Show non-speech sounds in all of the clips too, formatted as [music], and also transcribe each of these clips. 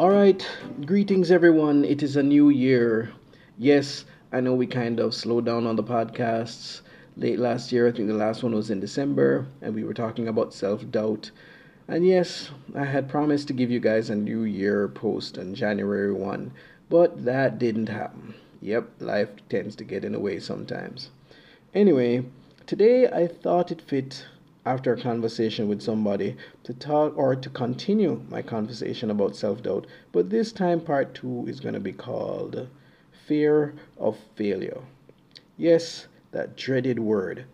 All right, greetings everyone. It is a new year. Yes, I know we kind of slowed down on the podcasts late last year. I think the last one was in December, and we were talking about self doubt. And yes, I had promised to give you guys a new year post on January 1, but that didn't happen. Yep, life tends to get in the way sometimes. Anyway, today I thought it fit after a conversation with somebody to talk or to continue my conversation about self doubt. But this time, part two is going to be called Fear of Failure. Yes, that dreaded word,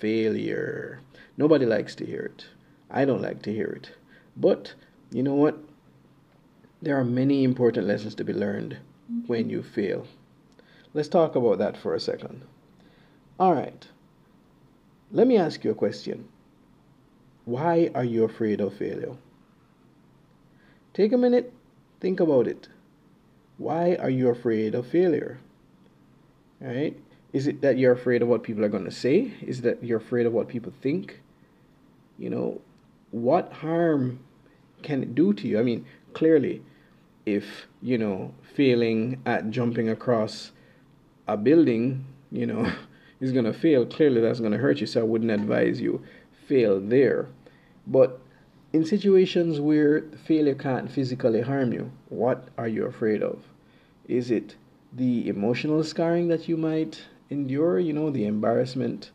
failure. Nobody likes to hear it. I don't like to hear it. But you know what? There are many important lessons to be learned when you fail. Let's talk about that for a second. All right. Let me ask you a question. Why are you afraid of failure? Take a minute, think about it. Why are you afraid of failure? Right? Is it that you're afraid of what people are going to say? Is it that you're afraid of what people think? You know, what harm can it do to you? I mean, clearly, if, you know, failing at jumping across a building, you know, [laughs] is going to fail, clearly that's going to hurt you. So I wouldn't advise you fail there. But in situations where failure can't physically harm you, what are you afraid of? Is it the emotional scarring that you might endure, you know, the embarrassment?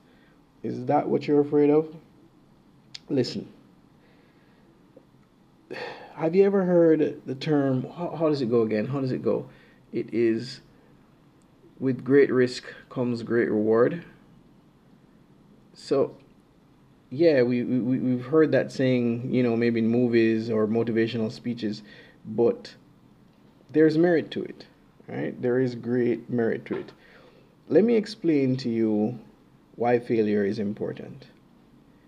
Is that what you're afraid of? Listen. [sighs] Have you ever heard the term, how, how does it go again? How does it go? It is with great risk comes great reward. So yeah, we, we, we've heard that saying, you know, maybe in movies or motivational speeches, but there's merit to it, right? There is great merit to it. Let me explain to you why failure is important,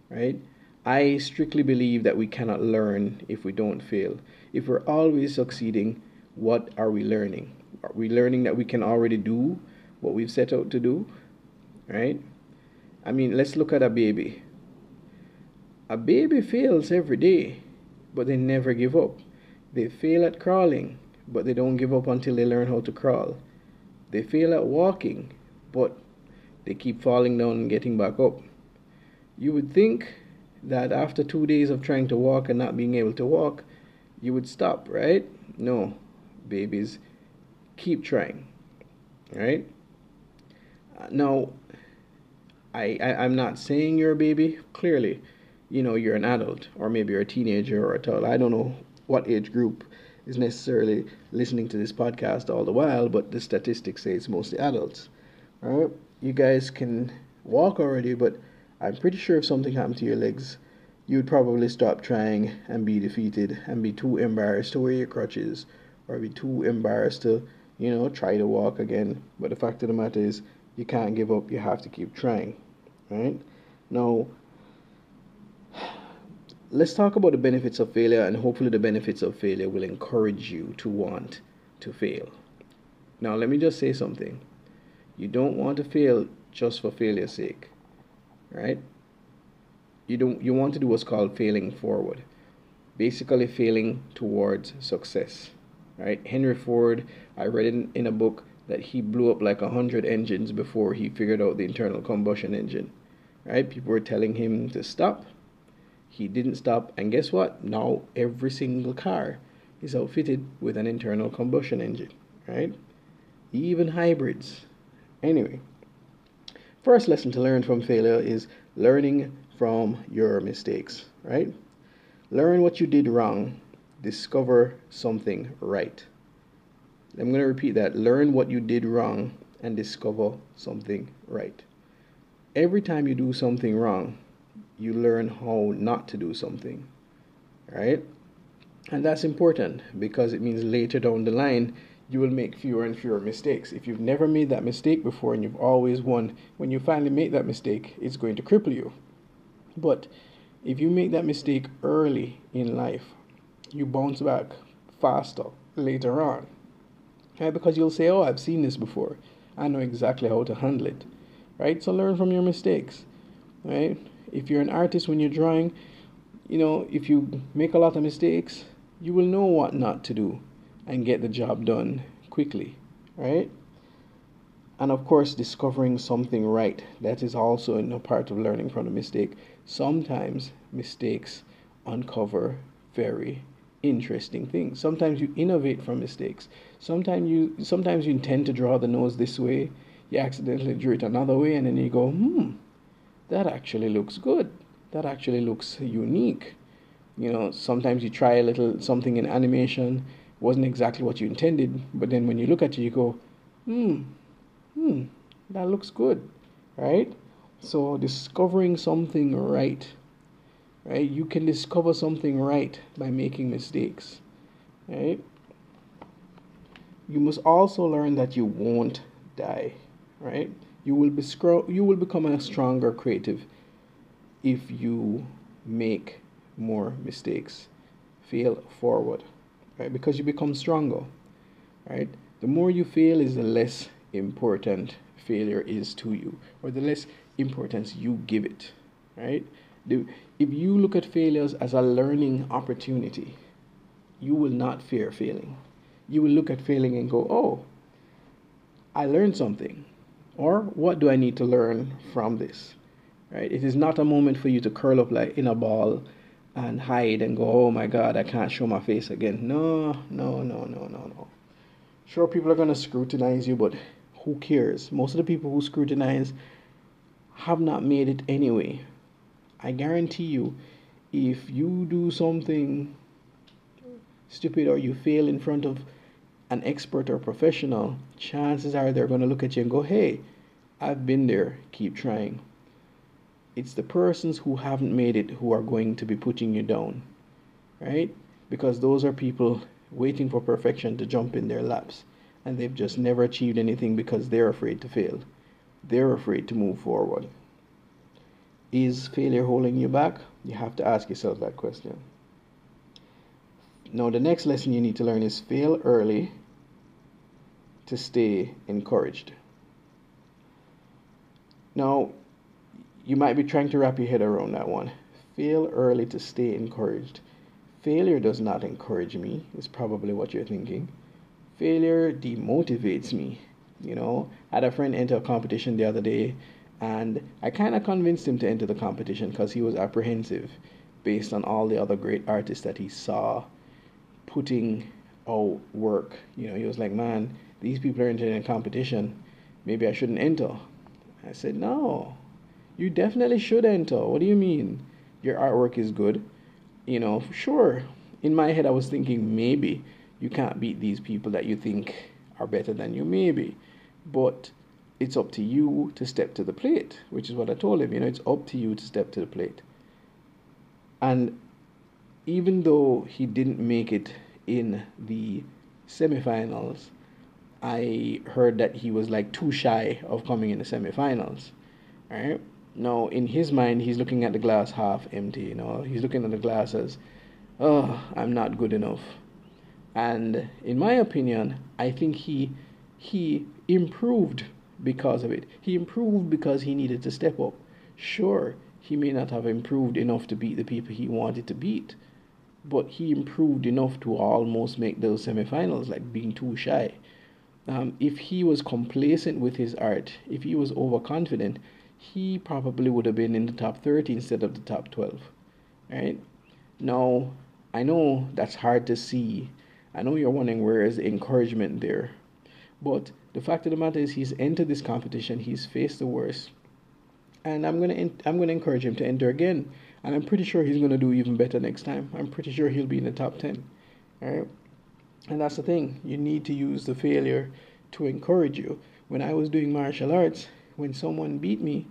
right? I strictly believe that we cannot learn if we don't fail. If we're always succeeding, what are we learning? Are we learning that we can already do what we've set out to do, right? I mean, let's look at a baby a baby fails every day, but they never give up. They fail at crawling, but they don't give up until they learn how to crawl. They fail at walking, but they keep falling down and getting back up. You would think that after two days of trying to walk and not being able to walk, you would stop, right? No, babies, keep trying, right? Now, I, I I'm not saying you're a baby, clearly you know you're an adult or maybe you're a teenager or a toddler. I don't know what age group is necessarily listening to this podcast all the while, but the statistics say it's mostly adults. Right, you guys can walk already, but I'm pretty sure if something happened to your legs, you'd probably stop trying and be defeated and be too embarrassed to wear your crutches or be too embarrassed to, you know, try to walk again. But the fact of the matter is, you can't give up. You have to keep trying. Right now let's talk about the benefits of failure, and hopefully, the benefits of failure will encourage you to want to fail. Now, let me just say something. You don't want to fail just for failure's sake, right? You don't. You want to do what's called failing forward, basically failing towards success, right? Henry Ford. I read in, in a book that he blew up like a hundred engines before he figured out the internal combustion engine, right? People were telling him to stop he didn't stop, and guess what? Now every single car is outfitted with an internal combustion engine, right? Even hybrids. Anyway, first lesson to learn from failure is learning from your mistakes, right? Learn what you did wrong, discover something right. I'm going to repeat that. Learn what you did wrong and discover something right. Every time you do something wrong, you learn how not to do something, right? And that's important because it means later down the line, you will make fewer and fewer mistakes. If you've never made that mistake before and you've always won, when you finally make that mistake, it's going to cripple you. But if you make that mistake early in life, you bounce back faster later on. Right? Because you'll say, Oh, I've seen this before. I know exactly how to handle it. Right? So learn from your mistakes. Right? If you're an artist when you're drawing, you know, if you make a lot of mistakes, you will know what not to do. and get the job done quickly, right? And of course, discovering something right. That is also a part of learning from a mistake. Sometimes mistakes uncover very interesting things. Sometimes you innovate from mistakes. Sometimes you sometimes you intend to draw the nose this way, you accidentally drew it another way, and then you go, hmm, that actually looks good. That actually looks unique. You know, sometimes you try a little something in animation, wasn't exactly what you intended, but then when you look at it, you go, hmm, hmm, that looks good, right? So discovering something right, right? You can discover something right by making mistakes, right? You must also learn that you won't die, right? You will be scro- you will become a stronger creative if you make more mistakes. Fail forward, right? Because you become stronger, right? The more you fail is the less important failure is to you, or the less importance you give it, right? The, if you look at failures as a learning opportunity, you will not fear failing. You will look at failing and go, oh, I learned something. Or what do I need to learn from this? Right? It is not a moment for you to curl up like in a ball and hide and go, oh my God, I can't show my face again. No, no, no, no, no, no. Sure, people are going to scrutinize you, but who cares? Most of the people who scrutinize have not made it anyway. I guarantee you, if you do something stupid or you fail in front of an expert or professional, chances are they're going to look at you and go, hey, I've been there, keep trying. It's the persons who haven't made it who are going to be putting you down, right? Because those are people waiting for perfection to jump in their laps. And they've just never achieved anything because they're afraid to fail. They're afraid to move forward. Is failure holding you back? You have to ask yourself that question. Now, the next lesson you need to learn is fail early to stay encouraged. Now, you might be trying to wrap your head around that one. Fail early to stay encouraged. Failure does not encourage me, is probably what you're thinking. Failure demotivates me. You know, I had a friend enter a competition the other day, and I kind of convinced him to enter the competition because he was apprehensive based on all the other great artists that he saw putting out work. You know, he was like, man, these people are entering a competition. Maybe I shouldn't enter. I said, no, you definitely should enter. What do you mean? Your artwork is good you know, sure, in my head I was thinking maybe you can't beat these people that you think are better than you, maybe. But it's up to you to step to the plate, which is what I told him. You know, it's up to you to step to the plate. And even though he didn't make it in the semifinals, I heard that he was like too shy of coming in the semifinals. Right? Now, in his mind, he's looking at the glass half empty. You know, he's looking at the glass as, oh, I'm not good enough. And in my opinion, I think he he improved because of it. He improved because he needed to step up. Sure, he may not have improved enough to beat the people he wanted to beat, but he improved enough to almost make those semifinals, like being too shy. Um, if he was complacent with his art, if he was overconfident, he probably would have been in the top 30 instead of the top 12. Right? Now, I know that's hard to see. I know you're wondering where is the encouragement there. But the fact of the matter is he's entered this competition, he's faced the worst. And I'm gonna I'm gonna encourage him to enter again. And I'm pretty sure he's gonna do even better next time. I'm pretty sure he'll be in the top ten. Alright? And that's the thing. You need to use the failure to encourage you. When I was doing martial arts, when someone beat me,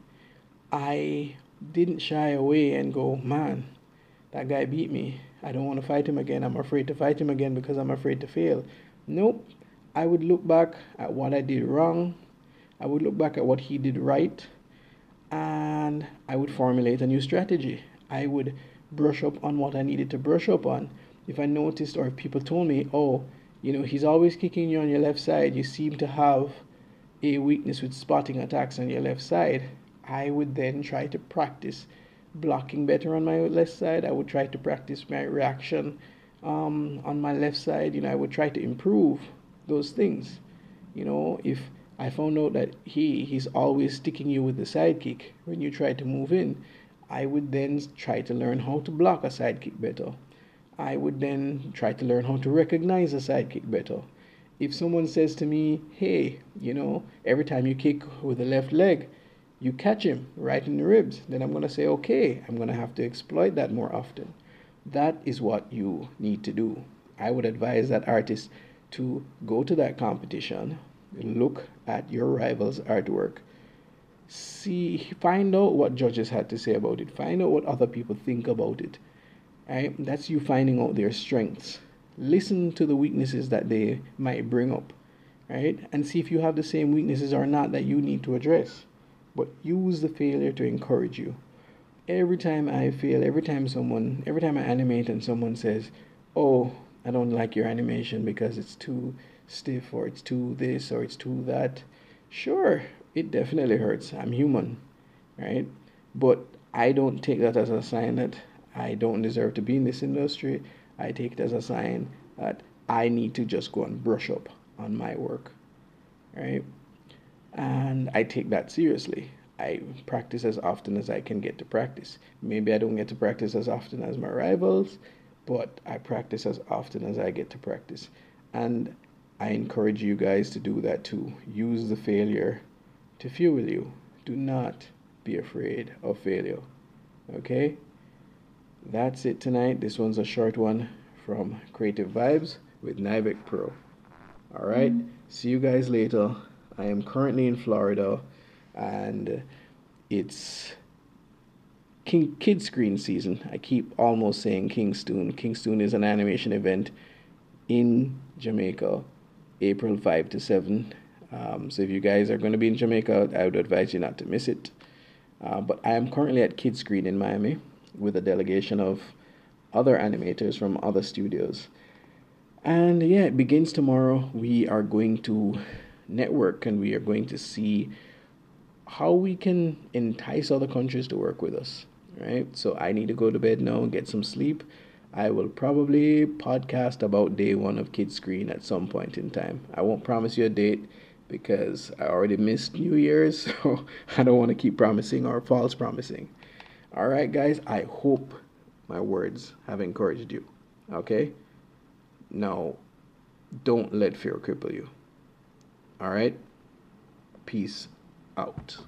I didn't shy away and go, man, that guy beat me. I don't want to fight him again. I'm afraid to fight him again because I'm afraid to fail. Nope. I would look back at what I did wrong. I would look back at what he did right. And I would formulate a new strategy. I would brush up on what I needed to brush up on. If I noticed or if people told me, oh, you know, he's always kicking you on your left side, you seem to have a weakness with spotting attacks on your left side, I would then try to practice blocking better on my left side. I would try to practice my reaction um, on my left side, you know, I would try to improve those things. You know, if I found out that he he's always sticking you with the sidekick when you try to move in, I would then try to learn how to block a sidekick better. I would then try to learn how to recognize a sidekick better. If someone says to me, hey, you know, every time you kick with the left leg, you catch him right in the ribs, then I'm going to say, okay, I'm going to have to exploit that more often. That is what you need to do. I would advise that artist to go to that competition, look at your rival's artwork, see, find out what judges had to say about it, find out what other people think about it. Right? That's you finding out their strengths. Listen to the weaknesses that they might bring up, right? And see if you have the same weaknesses or not that you need to address but use the failure to encourage you. Every time I fail, every time someone, every time I animate and someone says, Oh, I don't like your animation because it's too stiff or it's too this or it's too that, sure, it definitely hurts. I'm human, right? But I don't take that as a sign that I don't deserve to be in this industry. I take it as a sign that I need to just go and brush up on my work, right? and I take that seriously. I practice as often as I can get to practice. Maybe I don't get to practice as often as my rivals, but I practice as often as I get to practice. And I encourage you guys to do that too. Use the failure to fuel you. Do not be afraid of failure. Okay? That's it tonight. This one's a short one from Creative Vibes with Nivek Pro. All right? See you guys later. I am currently in Florida and it's King Kidscreen season. I keep almost saying Kingstoon. Kingstoon is an animation event in Jamaica, April 5 to 7. Um, so if you guys are going to be in Jamaica, I would advise you not to miss it. Uh, but I am currently at Kidscreen in Miami with a delegation of other animators from other studios. And yeah, it begins tomorrow. We are going to network and we are going to see how we can entice other countries to work with us right so i need to go to bed now and get some sleep i will probably podcast about day one of Kidscreen at some point in time i won't promise you a date because i already missed new year's [laughs] so i don't want to keep promising or false promising all right guys i hope my words have encouraged you okay now don't let fear cripple you all right. Peace out.